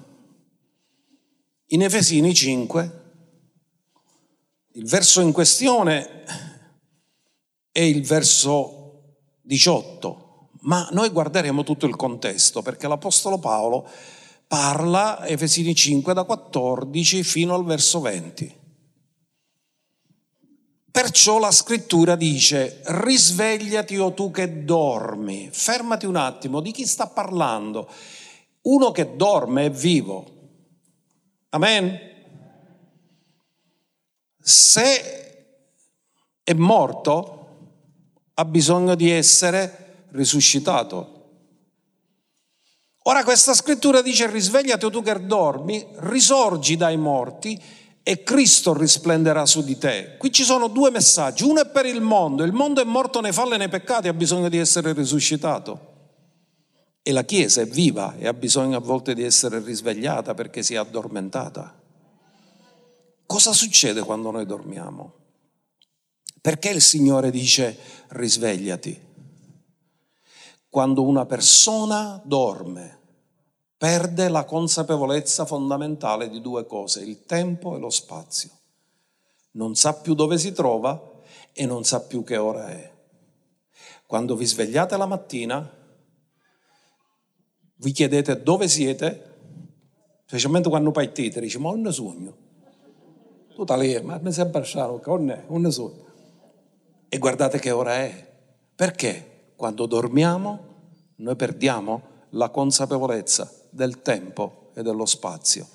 in Efesini 5, il verso in questione è il verso 18, ma noi guarderemo tutto il contesto perché l'Apostolo Paolo parla, Efesini 5, da 14 fino al verso 20. Perciò la scrittura dice, risvegliati o tu che dormi, fermati un attimo, di chi sta parlando? Uno che dorme è vivo. Amen? se è morto ha bisogno di essere risuscitato. Ora questa scrittura dice risvegliati o tu che dormi, risorgi dai morti e Cristo risplenderà su di te. Qui ci sono due messaggi, uno è per il mondo, il mondo è morto nei falli e nei peccati, ha bisogno di essere risuscitato. E la Chiesa è viva e ha bisogno a volte di essere risvegliata perché si è addormentata. Cosa succede quando noi dormiamo? Perché il Signore dice risvegliati? Quando una persona dorme, perde la consapevolezza fondamentale di due cose, il tempo e lo spazio. Non sa più dove si trova e non sa più che ora è. Quando vi svegliate la mattina, vi chiedete dove siete, specialmente quando partite, dice ma non sogno. Tutta lì, ma mi sembra strano, non è, non so. E guardate che ora è. Perché quando dormiamo noi perdiamo la consapevolezza del tempo e dello spazio.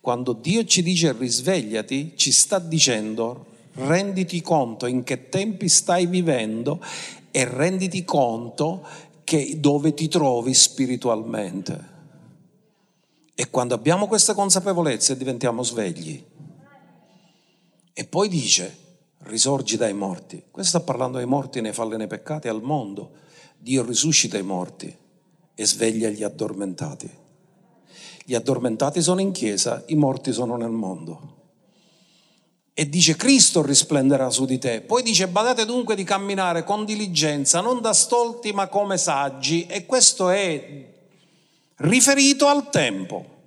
Quando Dio ci dice risvegliati, ci sta dicendo renditi conto in che tempi stai vivendo e renditi conto che dove ti trovi spiritualmente. E quando abbiamo queste consapevolezze diventiamo svegli. E poi dice, risorgi dai morti. Questo sta parlando dei morti nei falli e nei peccati al mondo. Dio risuscita i morti e sveglia gli addormentati. Gli addormentati sono in chiesa, i morti sono nel mondo. E dice Cristo risplenderà su di te. Poi dice badate dunque di camminare con diligenza, non da stolti ma come saggi. E questo è riferito al tempo.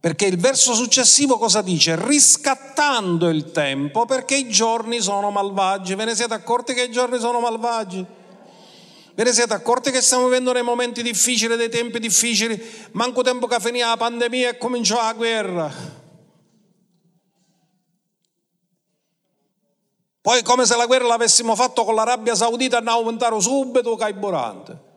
Perché il verso successivo cosa dice? Riscattando il tempo perché i giorni sono malvagi. Ve ne siete accorti che i giorni sono malvagi? Ve ne siete accorti che stiamo vivendo nei momenti difficili, dei tempi difficili? Manco tempo che finì la pandemia e cominciò la guerra. Poi come se la guerra l'avessimo fatto con l'Arabia Saudita e ne aumentare subito il carburante.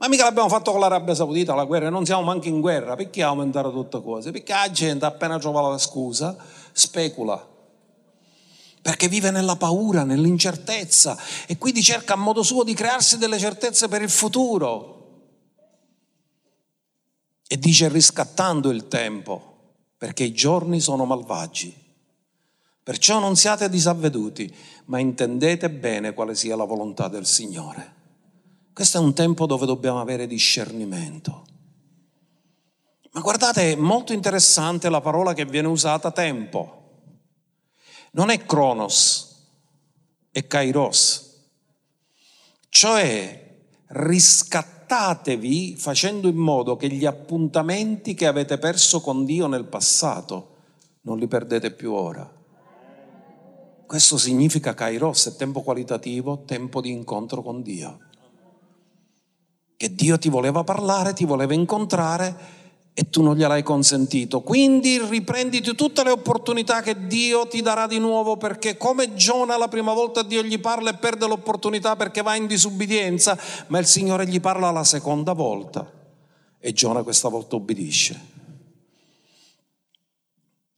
Ma mica l'abbiamo fatto con l'Arabia Saudita la guerra, non siamo manchi in guerra, perché aumentare tutte cose? Perché la gente appena trova la scusa specula. Perché vive nella paura, nell'incertezza e quindi cerca a modo suo di crearsi delle certezze per il futuro. E dice riscattando il tempo, perché i giorni sono malvagi. Perciò non siate disavveduti, ma intendete bene quale sia la volontà del Signore. Questo è un tempo dove dobbiamo avere discernimento. Ma guardate, è molto interessante la parola che viene usata tempo. Non è cronos, è kairos. Cioè riscattatevi facendo in modo che gli appuntamenti che avete perso con Dio nel passato non li perdete più ora. Questo significa Kairos, è tempo qualitativo, tempo di incontro con Dio. Che Dio ti voleva parlare, ti voleva incontrare e tu non gliel'hai consentito. Quindi riprenditi tutte le opportunità che Dio ti darà di nuovo perché come Giona la prima volta Dio gli parla e perde l'opportunità perché va in disubbidienza, ma il Signore gli parla la seconda volta e Giona questa volta obbedisce.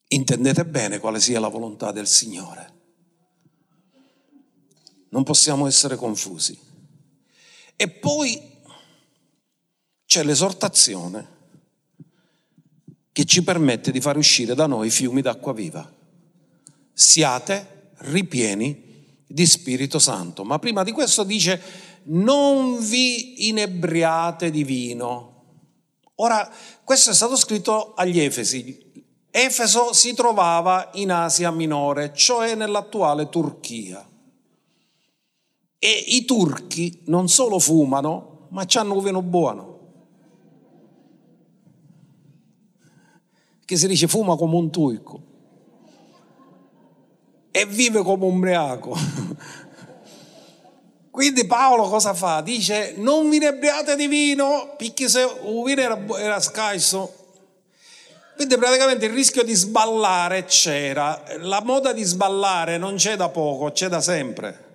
Intendete bene quale sia la volontà del Signore. Non possiamo essere confusi. E poi c'è l'esortazione che ci permette di far uscire da noi fiumi d'acqua viva. Siate ripieni di Spirito Santo. Ma prima di questo dice non vi inebriate di vino. Ora, questo è stato scritto agli Efesi. Efeso si trovava in Asia Minore, cioè nell'attuale Turchia. E i turchi non solo fumano, ma hanno un vino buono. Che si dice fuma come un turco e vive come un ubriaco. <laughs> Quindi Paolo cosa fa? Dice non vi inebriate di vino, perché se il vino era, era scarso. Quindi praticamente il rischio di sballare c'era. La moda di sballare non c'è da poco, c'è da sempre.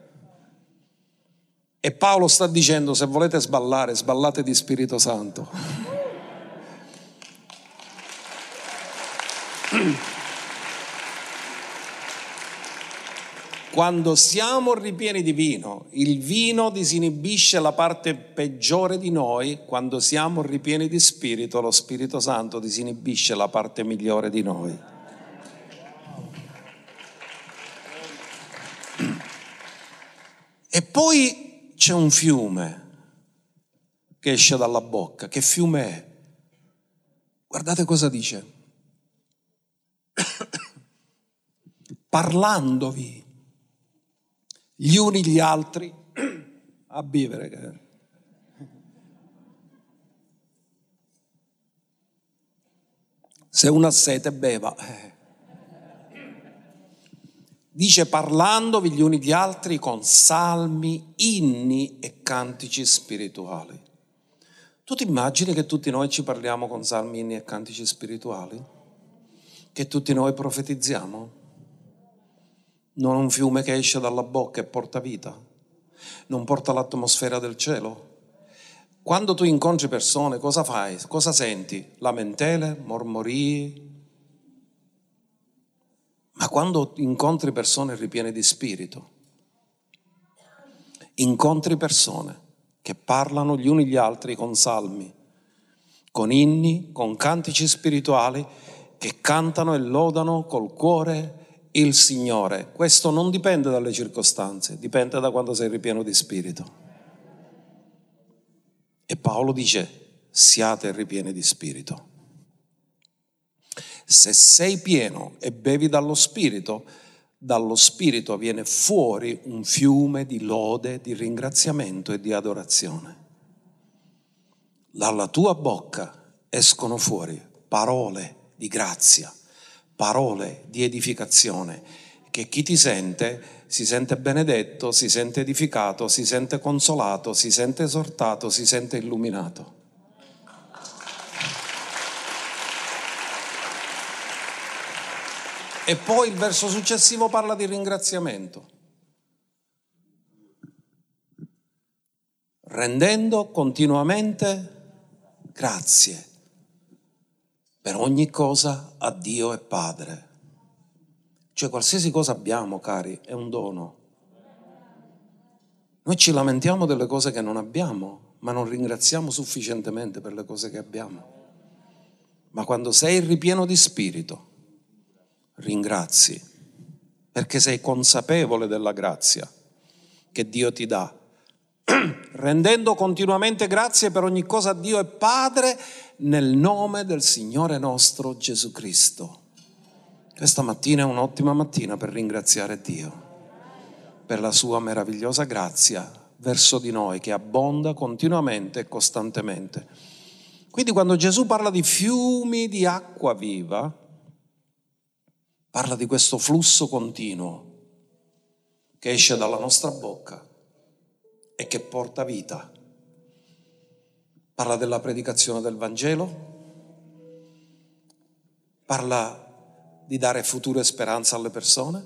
E Paolo sta dicendo, se volete sballare, sballate di Spirito Santo. <laughs> <clears throat> Quando siamo ripieni di vino, il vino disinibisce la parte peggiore di noi, quando siamo ripieni di Spirito, lo Spirito Santo disinibisce la parte migliore di noi. E poi c'è un fiume che esce dalla bocca. Che fiume è? Guardate cosa dice. <coughs> Parlandovi gli uni gli altri a vivere. Se uno ha sete beva. Dice parlandovi gli uni gli altri con salmi, inni e cantici spirituali. Tu ti immagini che tutti noi ci parliamo con salmi, inni e cantici spirituali? Che tutti noi profetizziamo? Non un fiume che esce dalla bocca e porta vita? Non porta l'atmosfera del cielo? Quando tu incontri persone, cosa fai? Cosa senti? Lamentele, mormorii? Ma quando incontri persone ripiene di spirito, incontri persone che parlano gli uni gli altri con salmi, con inni, con cantici spirituali, che cantano e lodano col cuore il Signore. Questo non dipende dalle circostanze, dipende da quando sei ripieno di spirito. E Paolo dice, siate ripieni di spirito. Se sei pieno e bevi dallo spirito, dallo spirito viene fuori un fiume di lode, di ringraziamento e di adorazione. Dalla tua bocca escono fuori parole di grazia, parole di edificazione, che chi ti sente si sente benedetto, si sente edificato, si sente consolato, si sente esortato, si sente illuminato. E poi il verso successivo parla di ringraziamento. Rendendo continuamente grazie per ogni cosa a Dio e Padre. Cioè qualsiasi cosa abbiamo, cari, è un dono. Noi ci lamentiamo delle cose che non abbiamo, ma non ringraziamo sufficientemente per le cose che abbiamo. Ma quando sei ripieno di spirito, ringrazi, perché sei consapevole della grazia che Dio ti dà, <clears throat> rendendo continuamente grazie per ogni cosa a Dio e Padre nel nome del Signore nostro Gesù Cristo. Questa mattina è un'ottima mattina per ringraziare Dio per la sua meravigliosa grazia verso di noi che abbonda continuamente e costantemente. Quindi quando Gesù parla di fiumi di acqua viva, parla di questo flusso continuo che esce dalla nostra bocca e che porta vita. Parla della predicazione del Vangelo, parla di dare futuro e speranza alle persone,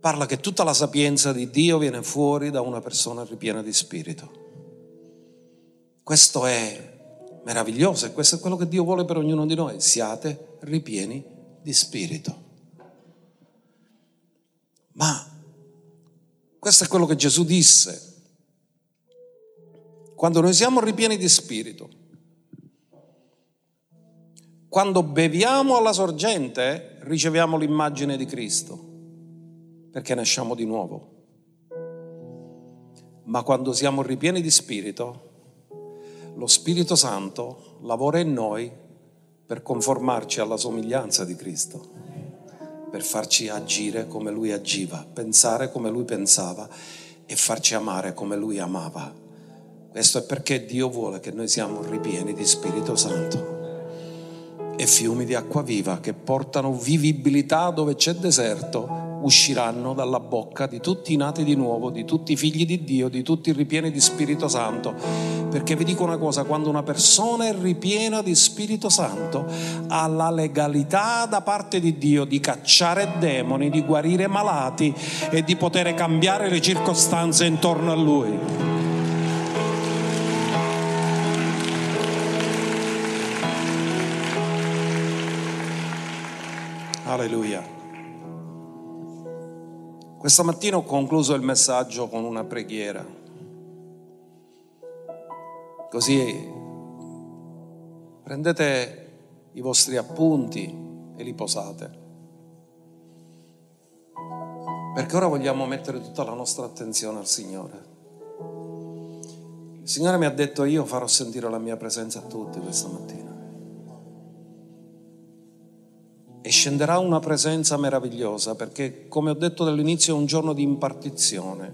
parla che tutta la sapienza di Dio viene fuori da una persona ripiena di spirito. Questo è meraviglioso e questo è quello che Dio vuole per ognuno di noi. Siate ripieni di spirito. Ma questo è quello che Gesù disse. Quando noi siamo ripieni di spirito, quando beviamo alla sorgente, riceviamo l'immagine di Cristo, perché nasciamo di nuovo. Ma quando siamo ripieni di spirito, lo Spirito Santo lavora in noi per conformarci alla somiglianza di Cristo, per farci agire come Lui agiva, pensare come Lui pensava e farci amare come Lui amava. Questo è perché Dio vuole che noi siamo ripieni di Spirito Santo e fiumi di acqua viva che portano vivibilità dove c'è deserto usciranno dalla bocca di tutti i nati di nuovo, di tutti i figli di Dio, di tutti i ripieni di Spirito Santo. Perché vi dico una cosa, quando una persona è ripiena di Spirito Santo ha la legalità da parte di Dio di cacciare demoni, di guarire malati e di poter cambiare le circostanze intorno a lui. Alleluia. Questa mattina ho concluso il messaggio con una preghiera. Così prendete i vostri appunti e li posate. Perché ora vogliamo mettere tutta la nostra attenzione al Signore. Il Signore mi ha detto io farò sentire la mia presenza a tutti questa mattina. E scenderà una presenza meravigliosa perché, come ho detto dall'inizio, è un giorno di impartizione,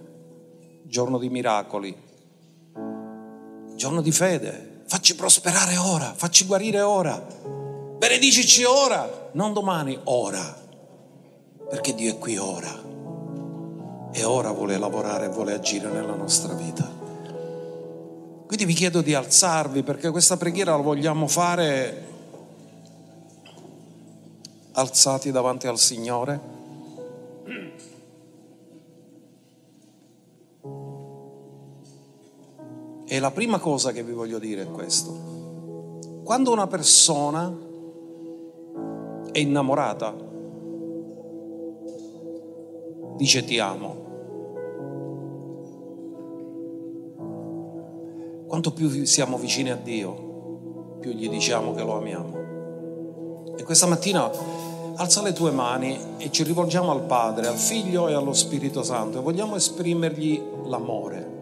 giorno di miracoli, giorno di fede. Facci prosperare ora, facci guarire ora, benedicici ora, non domani, ora, perché Dio è qui ora e ora vuole lavorare vuole agire nella nostra vita. Quindi vi chiedo di alzarvi perché questa preghiera la vogliamo fare alzati davanti al Signore? E la prima cosa che vi voglio dire è questo. Quando una persona è innamorata, dice ti amo. Quanto più siamo vicini a Dio, più gli diciamo che lo amiamo. E questa mattina alza le tue mani e ci rivolgiamo al Padre, al Figlio e allo Spirito Santo e vogliamo esprimergli l'amore.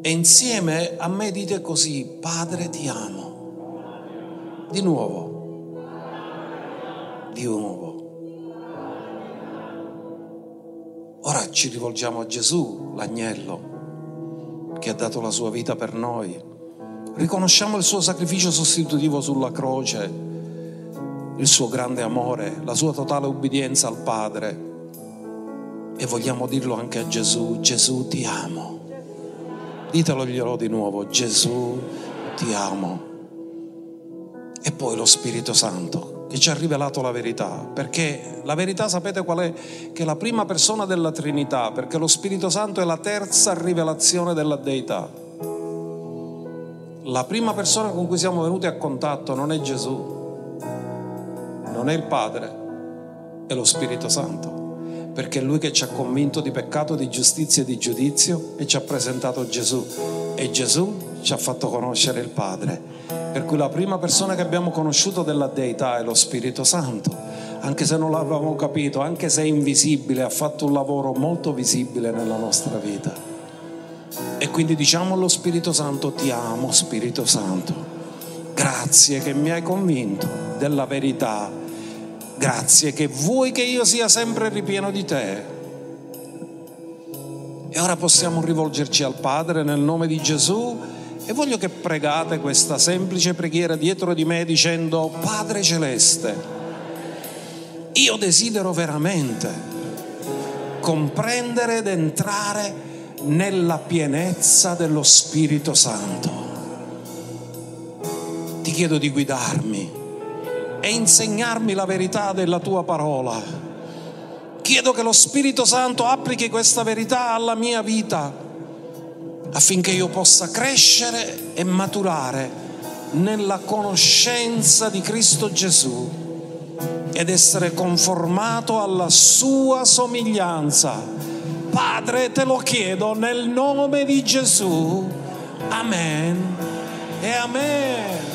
E insieme a me dite così, Padre ti amo. Di nuovo. Di nuovo. Ora ci rivolgiamo a Gesù, l'agnello, che ha dato la sua vita per noi. Riconosciamo il suo sacrificio sostitutivo sulla croce, il suo grande amore, la sua totale obbedienza al Padre. E vogliamo dirlo anche a Gesù, Gesù ti amo. Diteloglielo di nuovo, Gesù ti amo. E poi lo Spirito Santo che ci ha rivelato la verità, perché la verità sapete qual è? Che è la prima persona della Trinità, perché lo Spirito Santo è la terza rivelazione della Deità. La prima persona con cui siamo venuti a contatto non è Gesù, non è il Padre, è lo Spirito Santo perché è Lui che ci ha convinto di peccato, di giustizia e di giudizio e ci ha presentato Gesù e Gesù ci ha fatto conoscere il Padre. Per cui la prima persona che abbiamo conosciuto della Deità è lo Spirito Santo, anche se non l'avevamo capito, anche se è invisibile, ha fatto un lavoro molto visibile nella nostra vita. E quindi diciamo allo Spirito Santo, ti amo Spirito Santo, grazie che mi hai convinto della verità Grazie che vuoi che io sia sempre ripieno di te. E ora possiamo rivolgerci al Padre nel nome di Gesù e voglio che pregate questa semplice preghiera dietro di me dicendo Padre Celeste, io desidero veramente comprendere ed entrare nella pienezza dello Spirito Santo. Ti chiedo di guidarmi e insegnarmi la verità della tua parola. Chiedo che lo Spirito Santo applichi questa verità alla mia vita affinché io possa crescere e maturare nella conoscenza di Cristo Gesù ed essere conformato alla sua somiglianza. Padre, te lo chiedo nel nome di Gesù. Amen e amen.